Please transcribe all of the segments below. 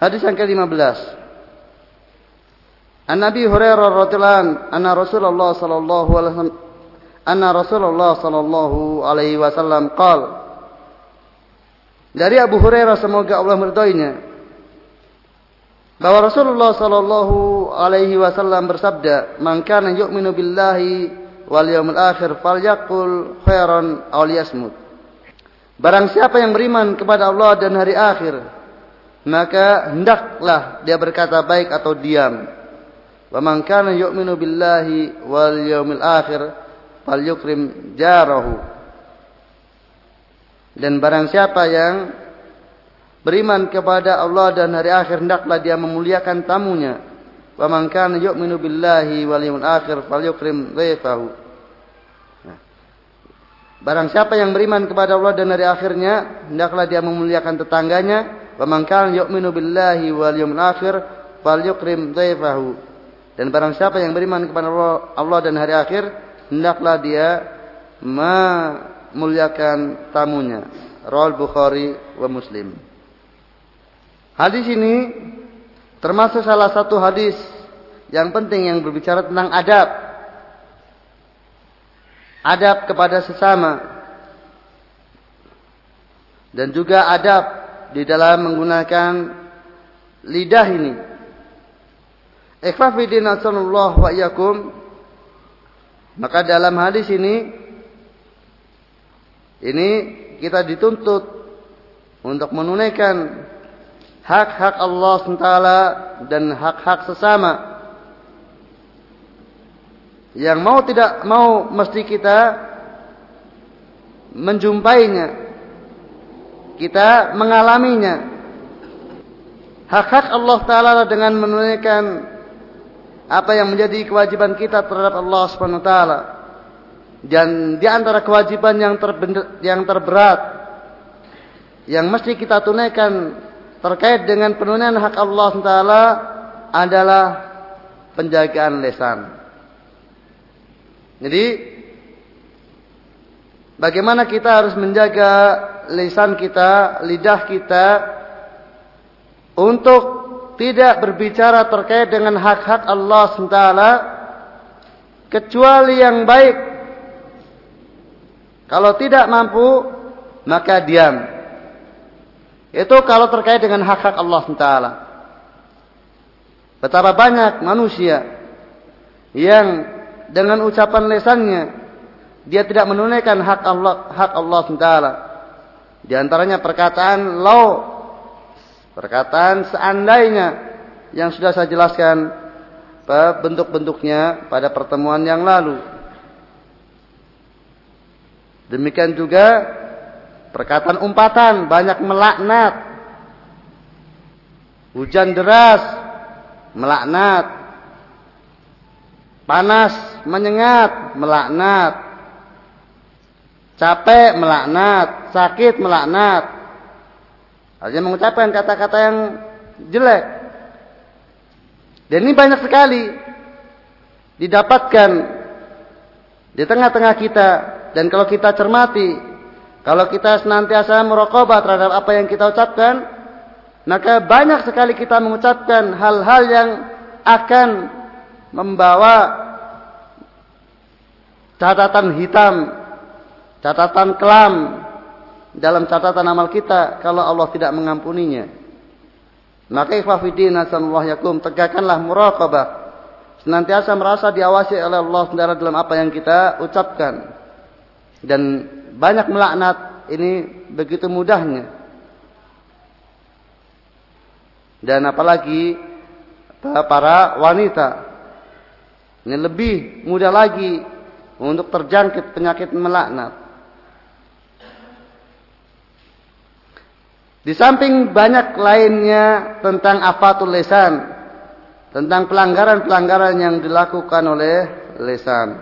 Hadis yang ke-15. An Nabi Hurairah radhiyallahu anhu anna Rasulullah sallallahu alaihi wasallam anna Rasulullah sallallahu alaihi wasallam qala Dari Abu Hurairah semoga Allah meridainya bahwa Rasulullah sallallahu alaihi wasallam bersabda, "Man kana yu'minu billahi wal yawmil akhir falyaqul khairan aw liyasmut." Barang siapa yang beriman kepada Allah dan hari akhir, maka hendaklah dia berkata baik atau diam. Wa man kana billahi wal yawmil akhir falyukrim jarahu. Dan barang siapa yang beriman kepada Allah dan hari akhir hendaklah dia memuliakan tamunya. Wa man kana billahi wal yawmil akhir falyukrim dhaifahu. Nah. Barang siapa yang beriman kepada Allah dan hari akhirnya hendaklah dia memuliakan tetangganya. Wa man kana billahi wal yawmil akhir falyukrim dhaifahu. Dan barang siapa yang beriman kepada Allah dan hari akhir hendaklah dia memuliakan tamunya. Rawal Bukhari wa Muslim. Hadis ini termasuk salah satu hadis yang penting yang berbicara tentang adab. Adab kepada sesama. Dan juga adab di dalam menggunakan lidah ini. Ikhwafidin asallallahu wa iyakum. Maka dalam hadis ini ini kita dituntut untuk menunaikan hak-hak Allah SWT dan hak-hak sesama. Yang mau tidak mau mesti kita menjumpainya. Kita mengalaminya. Hak-hak Allah Ta'ala dengan menunaikan apa yang menjadi kewajiban kita terhadap Allah Subhanahu wa taala. Dan di antara kewajiban yang yang terberat yang mesti kita tunaikan terkait dengan penunaian hak Allah Taala adalah penjagaan lesan. Jadi bagaimana kita harus menjaga lisan kita, lidah kita untuk tidak berbicara terkait dengan hak-hak Allah SWT kecuali yang baik. Kalau tidak mampu, maka diam. Itu kalau terkait dengan hak-hak Allah SWT. Betapa banyak manusia yang dengan ucapan lesannya dia tidak menunaikan hak Allah hak Allah SWT. Di antaranya perkataan lau, perkataan seandainya yang sudah saya jelaskan bentuk-bentuknya pada pertemuan yang lalu. Demikian juga Perkataan umpatan banyak melaknat. Hujan deras melaknat. Panas menyengat melaknat. Capek melaknat, sakit melaknat. Artinya mengucapkan kata-kata yang jelek. Dan ini banyak sekali didapatkan di tengah-tengah kita dan kalau kita cermati kalau kita senantiasa merokobah terhadap apa yang kita ucapkan, maka banyak sekali kita mengucapkan hal-hal yang akan membawa catatan hitam, catatan kelam dalam catatan amal kita kalau Allah tidak mengampuninya. Maka ikhwafidin asallallahu yakum tegakkanlah muraqabah. Senantiasa merasa diawasi oleh Allah dalam apa yang kita ucapkan. Dan banyak melaknat ini begitu mudahnya. Dan apalagi para wanita. Ini lebih mudah lagi untuk terjangkit penyakit melaknat. Di samping banyak lainnya tentang afatul lesan, tentang pelanggaran-pelanggaran yang dilakukan oleh lesan.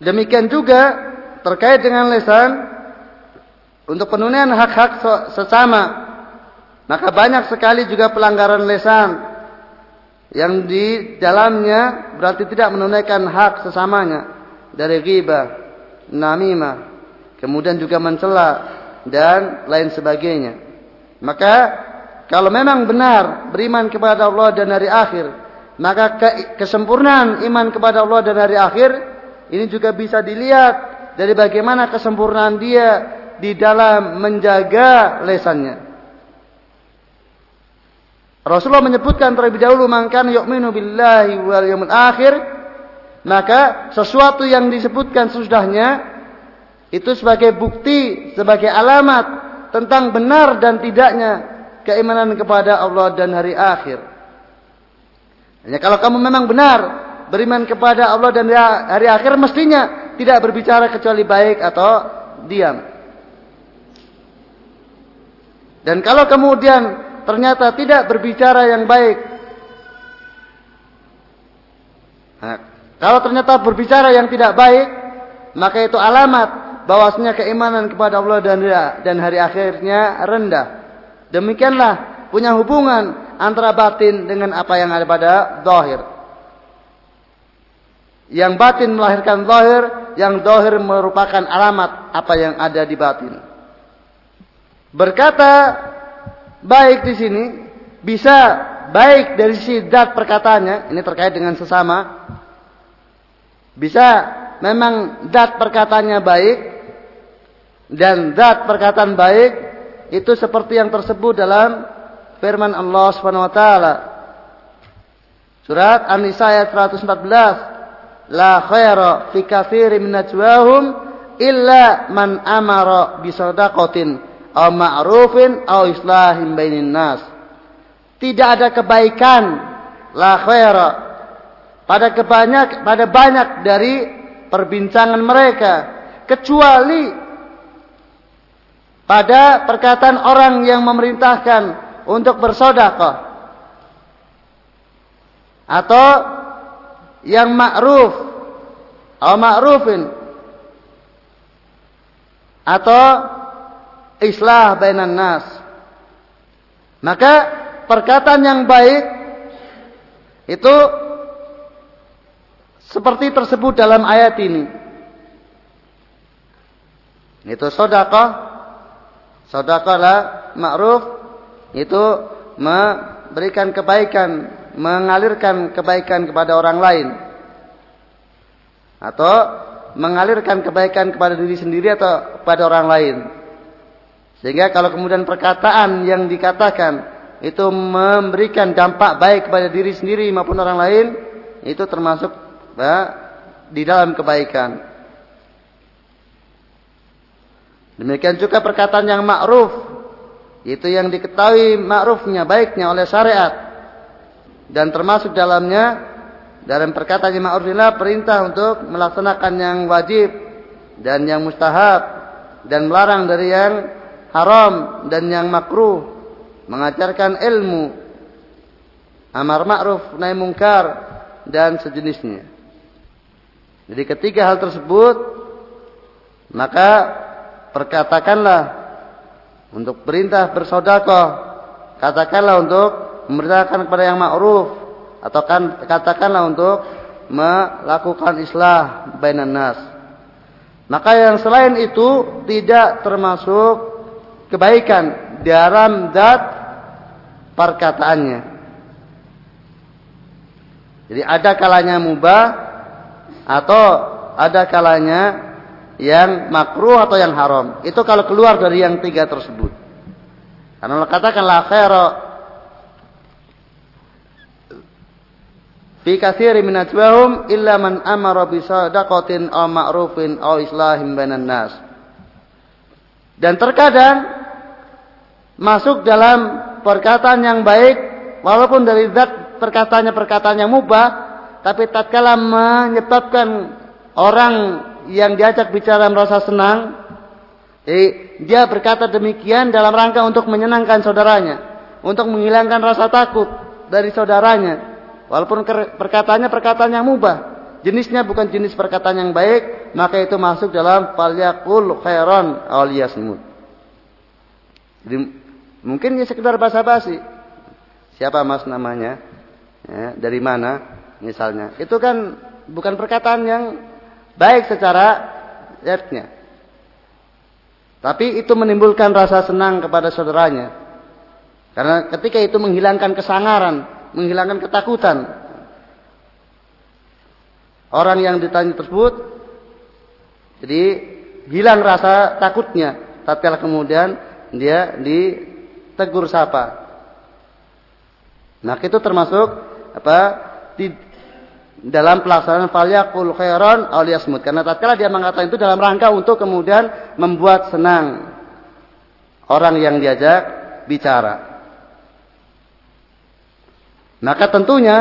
Demikian juga terkait dengan lesan untuk penunaian hak-hak sesama maka banyak sekali juga pelanggaran lesan yang di dalamnya berarti tidak menunaikan hak sesamanya dari ghibah, namimah, kemudian juga mencela dan lain sebagainya. Maka kalau memang benar beriman kepada Allah dan hari akhir, maka ke kesempurnaan iman kepada Allah dan hari akhir ini juga bisa dilihat dari bagaimana kesempurnaan dia di dalam menjaga lesannya. Rasulullah menyebutkan terlebih dahulu mangkan yu'minu billahi wal yawmil akhir maka sesuatu yang disebutkan sesudahnya itu sebagai bukti, sebagai alamat tentang benar dan tidaknya keimanan kepada Allah dan hari akhir. Hanya kalau kamu memang benar beriman kepada Allah dan hari akhir mestinya tidak berbicara kecuali baik atau diam. Dan kalau kemudian ternyata tidak berbicara yang baik. Kalau ternyata berbicara yang tidak baik, maka itu alamat bahwasanya keimanan kepada Allah dan dan hari akhirnya rendah. Demikianlah punya hubungan antara batin dengan apa yang ada pada zahir. Yang batin melahirkan zahir, yang zahir merupakan alamat apa yang ada di batin. Berkata baik di sini bisa baik dari sisi dat perkataannya, ini terkait dengan sesama. Bisa memang dat perkataannya baik dan dat perkataan baik itu seperti yang tersebut dalam firman Allah Subhanahu wa taala. Surat An-Nisa ayat 114. La khaira fi katsirin min najwahum illa man amara bi sadaqatin aw ma'rufin aw islahin bainin nas. Tidak ada kebaikan la khaira pada kebanyak pada banyak dari perbincangan mereka kecuali pada perkataan orang yang memerintahkan untuk bersedekah atau yang ma'ruf atau ma'rufin atau islah bainan nas. Maka perkataan yang baik itu seperti tersebut dalam ayat ini. Itu sodakah. Sodakah lah ma'ruf. Itu memberikan kebaikan. Mengalirkan kebaikan kepada orang lain. Atau mengalirkan kebaikan kepada diri sendiri atau kepada orang lain. Sehingga kalau kemudian perkataan yang dikatakan itu memberikan dampak baik kepada diri sendiri maupun orang lain, itu termasuk ya, di dalam kebaikan. Demikian juga perkataan yang ma'ruf, itu yang diketahui ma'rufnya, baiknya oleh syariat. Dan termasuk dalamnya dalam perkataan yang ma'ruf inilah perintah untuk melaksanakan yang wajib dan yang mustahab dan melarang dari yang haram dan yang makruh, mengajarkan ilmu, amar ma'ruf nahi mungkar dan sejenisnya. Jadi ketiga hal tersebut maka perkatakanlah untuk perintah bersodakoh, katakanlah untuk memerintahkan kepada yang ma'ruf atau kan, katakanlah untuk melakukan islah bainan nas. Maka yang selain itu tidak termasuk kebaikan dalam zat perkataannya. Jadi ada kalanya mubah atau ada kalanya yang makruh atau yang haram. Itu kalau keluar dari yang tiga tersebut. Karena Allah katakan la khaira fi katsiri min ajwahum illa man amara bi sadaqatin ma'rufin aw islahin bainan nas. Dan terkadang masuk dalam perkataan yang baik walaupun dari zat perkataannya perkataan yang mubah tapi tatkala menyebabkan orang yang diajak bicara merasa senang eh, dia berkata demikian dalam rangka untuk menyenangkan saudaranya untuk menghilangkan rasa takut dari saudaranya walaupun perkataannya perkataan yang mubah jenisnya bukan jenis perkataan yang baik maka itu masuk dalam falyakul khairan awliyasmud jadi Mungkin ya sekedar basa-basi. Siapa mas namanya? Ya, dari mana? Misalnya. Itu kan bukan perkataan yang baik secara zatnya. Tapi itu menimbulkan rasa senang kepada saudaranya. Karena ketika itu menghilangkan kesangaran, menghilangkan ketakutan. Orang yang ditanya tersebut jadi hilang rasa takutnya. Tatkala kemudian dia ditegur sapa. Nah, itu termasuk apa? Dalam pelaksanaan falyakul khairan aw liyasmut. Karena tatkala dia mengatakan itu dalam rangka untuk kemudian membuat senang orang yang diajak bicara. Maka tentunya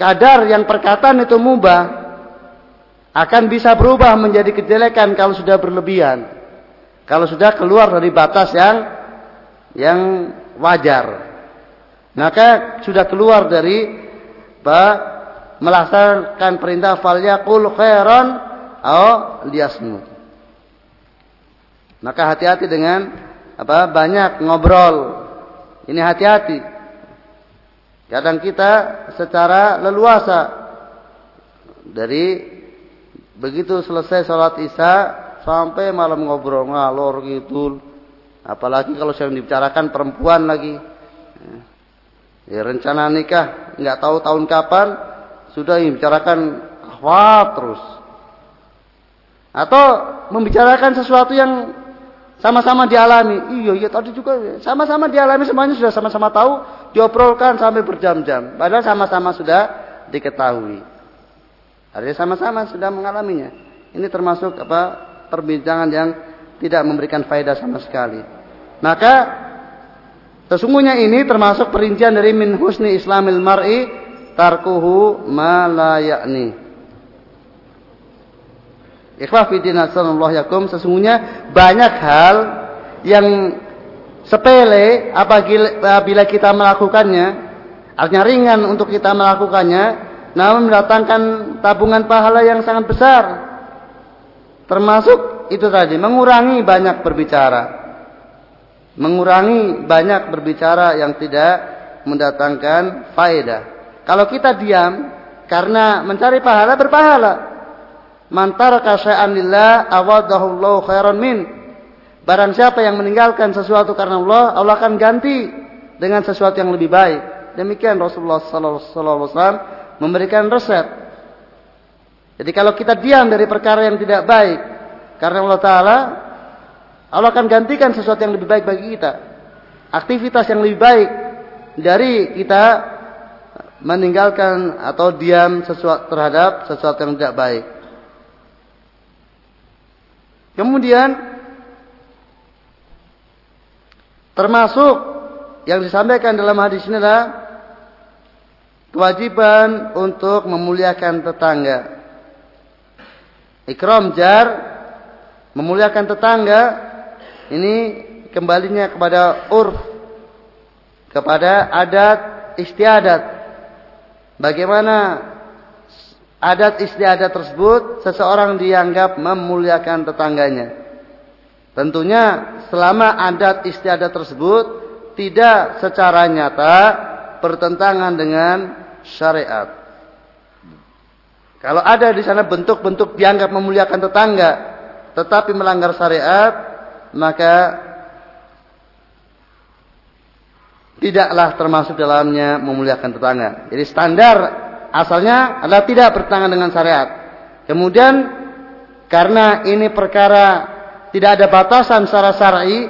kadar yang perkataan itu mubah akan bisa berubah menjadi kejelekan kalau sudah berlebihan. Kalau sudah keluar dari batas yang yang wajar. Maka sudah keluar dari melaksanakan perintah falyaqul khairan atau liyasmut. Maka hati-hati dengan apa banyak ngobrol. Ini hati-hati. Kadang kita secara leluasa dari begitu selesai sholat isya sampai malam ngobrol ngalor gitu. Apalagi kalau saya dibicarakan perempuan lagi. Ya, rencana nikah nggak tahu tahun kapan sudah dibicarakan akhwat terus. Atau membicarakan sesuatu yang sama-sama dialami. Iya, iya tadi juga sama-sama dialami semuanya sudah sama-sama tahu diobrolkan sampai berjam-jam. Padahal sama-sama sudah diketahui. Artinya sama-sama sudah mengalaminya. Ini termasuk apa perbincangan yang tidak memberikan faedah sama sekali. Maka sesungguhnya ini termasuk perincian dari min husni islamil mar'i tarkuhu ma la ya'ni. Ikhwah fidina yakum sesungguhnya banyak hal yang sepele apabila kita melakukannya, artinya ringan untuk kita melakukannya, namun mendatangkan tabungan pahala yang sangat besar. Termasuk itu tadi, mengurangi banyak berbicara. Mengurangi banyak berbicara yang tidak mendatangkan faedah. Kalau kita diam karena mencari pahala berpahala. Mantar kasya'an lillah awadahullahu khairan min Barang siapa yang meninggalkan sesuatu karena Allah, Allah akan ganti dengan sesuatu yang lebih baik. Demikian Rasulullah SAW memberikan resep. Jadi kalau kita diam dari perkara yang tidak baik karena Allah Taala, Allah akan gantikan sesuatu yang lebih baik bagi kita. Aktivitas yang lebih baik dari kita meninggalkan atau diam sesuatu terhadap sesuatu yang tidak baik. Kemudian Termasuk yang disampaikan dalam hadis ini adalah kewajiban untuk memuliakan tetangga. Ikram jar memuliakan tetangga ini kembalinya kepada urf kepada adat istiadat. Bagaimana adat istiadat tersebut seseorang dianggap memuliakan tetangganya. Tentunya selama adat istiadat tersebut tidak secara nyata bertentangan dengan syariat. Kalau ada di sana bentuk-bentuk dianggap memuliakan tetangga tetapi melanggar syariat, maka tidaklah termasuk dalamnya memuliakan tetangga. Jadi standar asalnya adalah tidak bertentangan dengan syariat. Kemudian karena ini perkara tidak ada batasan secara syar'i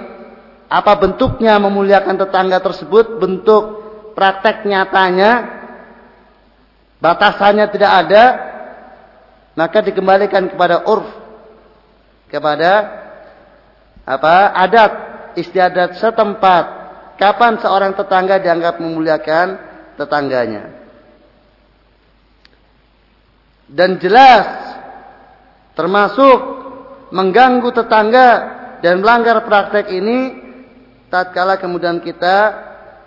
apa bentuknya memuliakan tetangga tersebut, bentuk praktek nyatanya batasannya tidak ada, maka dikembalikan kepada urf kepada apa adat istiadat setempat kapan seorang tetangga dianggap memuliakan tetangganya? Dan jelas termasuk mengganggu tetangga dan melanggar praktek ini tatkala kemudian kita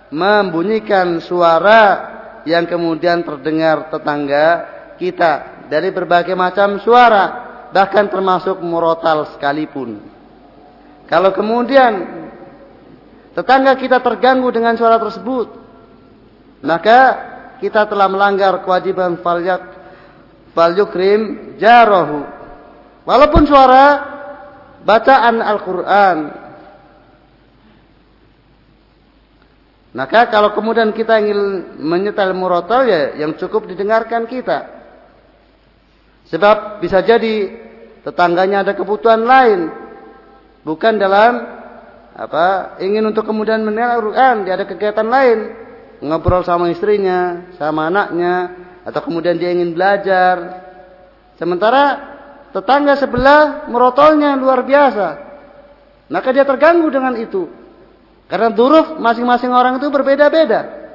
membunyikan suara yang kemudian terdengar tetangga kita dari berbagai macam suara bahkan termasuk murotal sekalipun. Kalau kemudian tetangga kita terganggu dengan suara tersebut maka kita telah melanggar kewajiban falyak falyukrim jarahu Walaupun suara bacaan Al-Quran. Maka kalau kemudian kita ingin menyetel murotal ya yang cukup didengarkan kita. Sebab bisa jadi tetangganya ada kebutuhan lain. Bukan dalam apa ingin untuk kemudian mendengar Quran, dia ada kegiatan lain. Ngobrol sama istrinya, sama anaknya, atau kemudian dia ingin belajar. Sementara tetangga sebelah merotolnya luar biasa. Maka dia terganggu dengan itu. Karena duruf masing-masing orang itu berbeda-beda.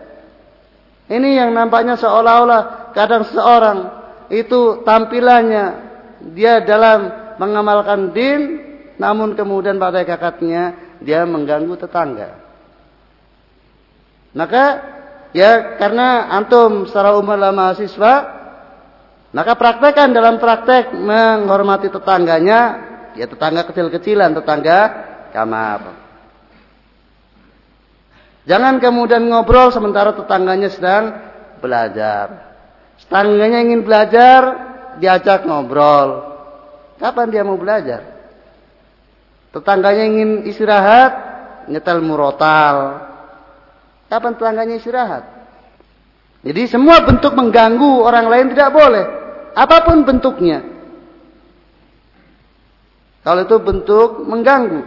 Ini yang nampaknya seolah-olah kadang seorang itu tampilannya dia dalam mengamalkan din namun kemudian pada kakaknya dia mengganggu tetangga. Maka ya karena antum secara umum mahasiswa maka praktekkan dalam praktek menghormati tetangganya ya tetangga kecil-kecilan tetangga kamar. Jangan kemudian ngobrol sementara tetangganya sedang belajar. Tetangganya ingin belajar, diajak ngobrol. Kapan dia mau belajar? Tetangganya ingin istirahat, nyetel murotal. Kapan tetangganya istirahat? Jadi semua bentuk mengganggu orang lain tidak boleh. Apa pun bentuknya. Kalau itu bentuk mengganggu.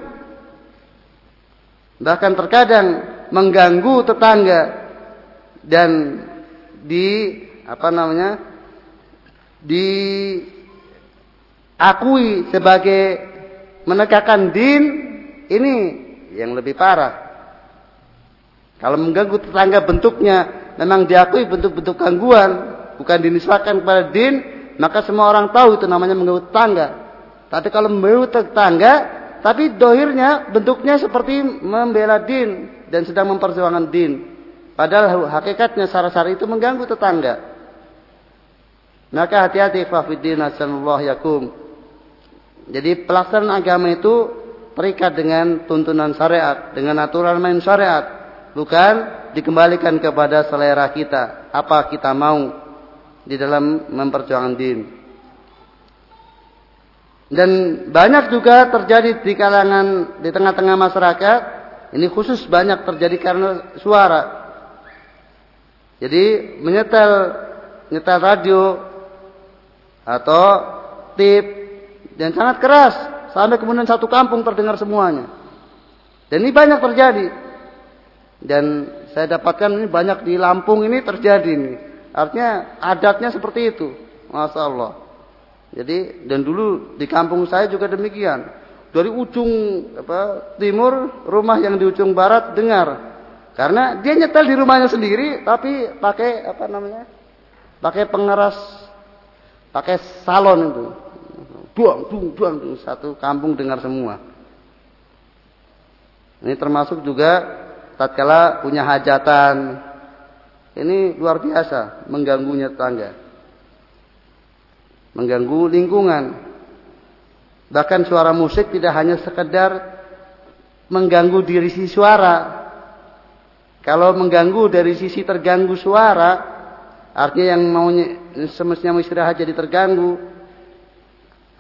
Bahkan terkadang mengganggu tetangga dan di apa namanya diakui sebagai menegakkan din ini yang lebih parah. Kalau mengganggu tetangga bentuknya memang diakui bentuk-bentuk gangguan, bukan dinisbahkan kepada din, maka semua orang tahu itu namanya mengganggu tetangga. Tapi kalau mengganggu tetangga, tapi dohirnya bentuknya seperti membela din, dan sedang memperjuangkan din. Padahal hakikatnya sara-sara itu mengganggu tetangga. Maka hati-hati fafiddin asallallahu yakum. Jadi pelaksanaan agama itu terikat dengan tuntunan syariat, dengan aturan main syariat, bukan dikembalikan kepada selera kita, apa kita mau di dalam memperjuangkan din. Dan banyak juga terjadi di kalangan di tengah-tengah masyarakat ini khusus banyak terjadi karena suara. Jadi menyetel nyetel radio atau tip dan sangat keras sampai kemudian satu kampung terdengar semuanya. Dan ini banyak terjadi. Dan saya dapatkan ini banyak di Lampung ini terjadi ini. Artinya adatnya seperti itu. Masya Allah. Jadi dan dulu di kampung saya juga demikian dari ujung apa, timur rumah yang di ujung barat dengar karena dia nyetel di rumahnya sendiri tapi pakai apa namanya pakai pengeras pakai salon itu buang buang buang. Satu kampung dengar semua. Ini termasuk juga tatkala punya hajatan. Ini luar biasa mengganggunya tetangga. Mengganggu lingkungan. Bahkan suara musik tidak hanya sekedar mengganggu diri si suara. Kalau mengganggu dari sisi terganggu suara, artinya yang mau semestinya mau istirahat jadi terganggu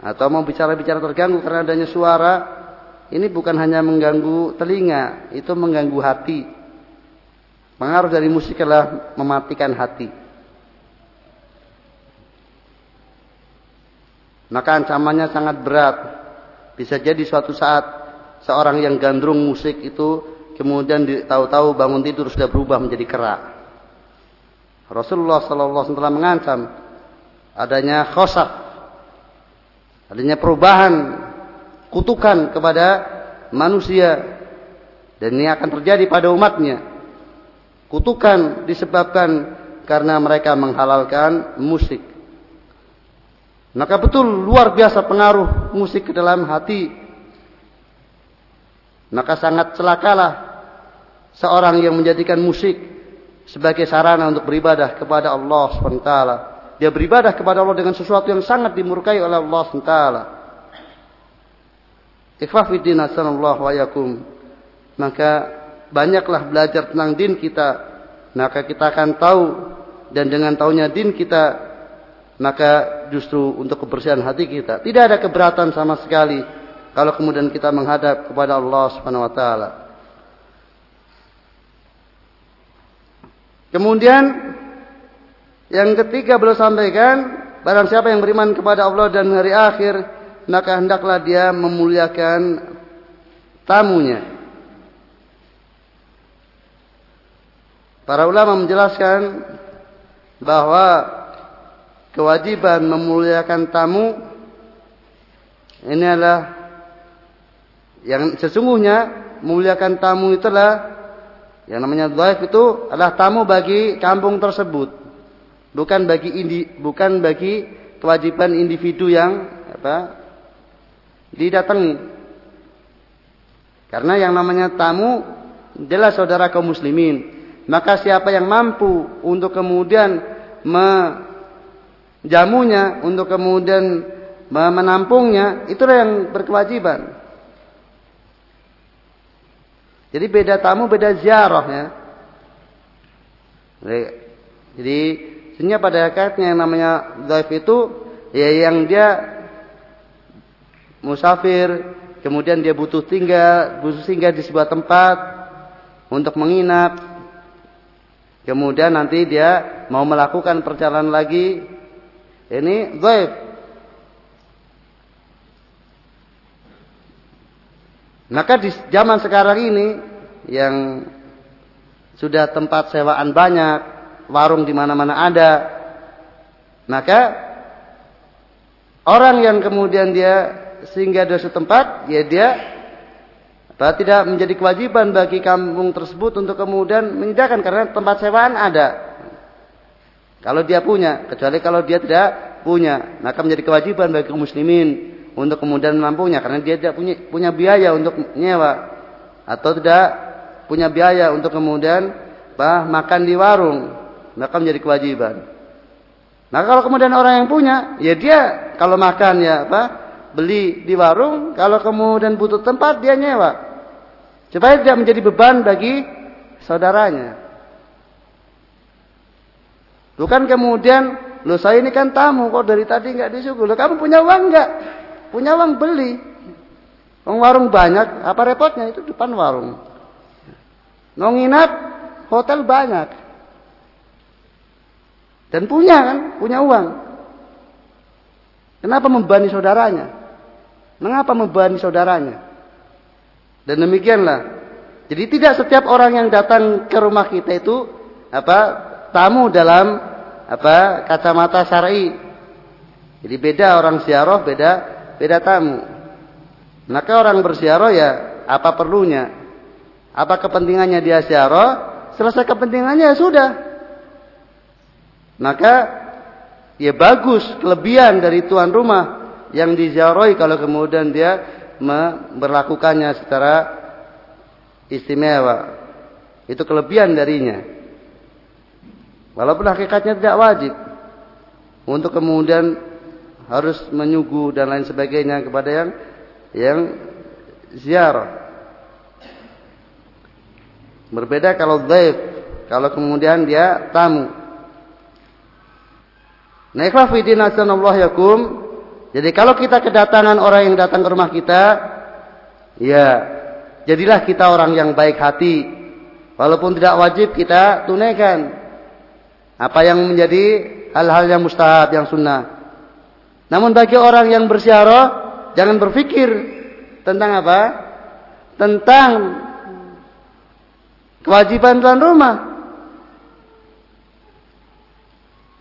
atau mau bicara-bicara terganggu karena adanya suara, ini bukan hanya mengganggu telinga, itu mengganggu hati. Pengaruh dari musik adalah mematikan hati. Maka ancamannya sangat berat. Bisa jadi suatu saat seorang yang gandrung musik itu kemudian tahu-tahu bangun tidur sudah berubah menjadi kerak. Rasulullah wasallam mengancam adanya khosaf, adanya perubahan kutukan kepada manusia dan ini akan terjadi pada umatnya. Kutukan disebabkan karena mereka menghalalkan musik. Maka betul luar biasa pengaruh musik ke dalam hati. Maka sangat celakalah seorang yang menjadikan musik sebagai sarana untuk beribadah kepada Allah SWT. Dia beribadah kepada Allah dengan sesuatu yang sangat dimurkai oleh Allah SWT. Ikhwafiddin asanallahu wa yakum. Maka banyaklah belajar tentang din kita. Maka kita akan tahu dan dengan tahunya din kita maka justru untuk kebersihan hati kita tidak ada keberatan sama sekali kalau kemudian kita menghadap kepada Allah Subhanahu wa taala. Kemudian yang ketiga beliau sampaikan, barang siapa yang beriman kepada Allah dan hari akhir, maka hendaklah dia memuliakan tamunya. Para ulama menjelaskan bahwa kewajiban memuliakan tamu ini adalah yang sesungguhnya memuliakan tamu itulah yang namanya dhaif itu adalah tamu bagi kampung tersebut bukan bagi indi, bukan bagi kewajiban individu yang apa didatangi. Karena yang namanya tamu adalah saudara kaum muslimin. Maka siapa yang mampu untuk kemudian menjamunya, untuk kemudian menampungnya, itulah yang berkewajiban. Jadi beda tamu, beda ziarah ya. Jadi sehingga pada hakikatnya yang namanya dhaif itu ya yang dia musafir, kemudian dia butuh tinggal, butuh singgah di sebuah tempat untuk menginap. Kemudian nanti dia mau melakukan perjalanan lagi. Ini dhaif. Maka di zaman sekarang ini yang sudah tempat sewaan banyak, warung di mana-mana ada. Maka orang yang kemudian dia sehingga di suatu tempat, ya dia apa, tidak menjadi kewajiban bagi kampung tersebut untuk kemudian menyediakan karena tempat sewaan ada. Kalau dia punya, kecuali kalau dia tidak punya, maka menjadi kewajiban bagi kaum muslimin untuk kemudian menampungnya karena dia tidak punya punya biaya untuk nyewa atau tidak punya biaya untuk kemudian bah, makan di warung maka menjadi kewajiban. Nah kalau kemudian orang yang punya, ya dia kalau makan ya apa beli di warung, kalau kemudian butuh tempat dia nyewa, supaya tidak menjadi beban bagi saudaranya. Bukan kemudian, lo saya ini kan tamu kok dari tadi nggak disuguh. Lo kamu punya uang nggak? Punya uang beli. Uang warung banyak, apa repotnya itu depan warung. Mau nginap, hotel banyak. Dan punya kan, punya uang. Kenapa membebani saudaranya? Mengapa membebani saudaranya? Dan demikianlah. Jadi tidak setiap orang yang datang ke rumah kita itu apa tamu dalam apa kacamata syar'i. Jadi beda orang ziarah, beda beda tamu. Maka orang berziarah ya apa perlunya? Apa kepentingannya dia ziarah? Selesai kepentingannya ya sudah, maka ya bagus kelebihan dari tuan rumah yang diziarahi kalau kemudian dia memperlakukannya secara istimewa. Itu kelebihan darinya. Walaupun hakikatnya tidak wajib untuk kemudian harus menyuguh dan lain sebagainya kepada yang yang ziarah. Berbeda kalau dhaif, kalau kemudian dia tamu. Nah, ikhwafidin yakum. Jadi kalau kita kedatangan orang yang datang ke rumah kita, ya, jadilah kita orang yang baik hati. Walaupun tidak wajib kita tunaikan. Apa yang menjadi hal-hal yang mustahab, yang sunnah. Namun bagi orang yang bersiaroh, jangan berpikir tentang apa? Tentang kewajiban tuan rumah.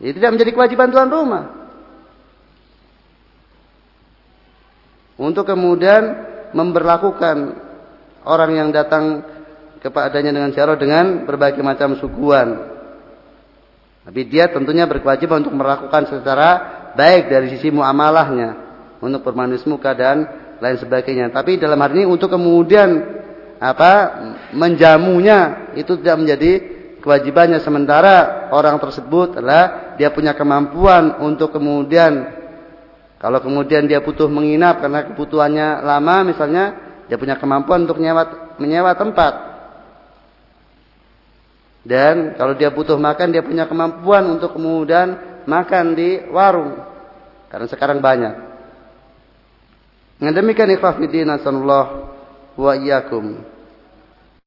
Ini tidak menjadi kewajiban tuan rumah. Untuk kemudian memperlakukan orang yang datang kepadanya dengan cara dengan berbagai macam suguhan. Tapi dia tentunya berkewajiban untuk melakukan secara baik dari sisi muamalahnya untuk bermanis muka dan lain sebagainya. Tapi dalam hal ini untuk kemudian apa menjamunya itu tidak menjadi kewajibannya. Sementara orang tersebut adalah dia punya kemampuan untuk kemudian kalau kemudian dia butuh menginap karena kebutuhannya lama misalnya dia punya kemampuan untuk menyewa, menyewa tempat. Dan kalau dia butuh makan dia punya kemampuan untuk kemudian makan di warung. Karena sekarang banyak. Dengan demikian ikhwah fillah wa iyyakum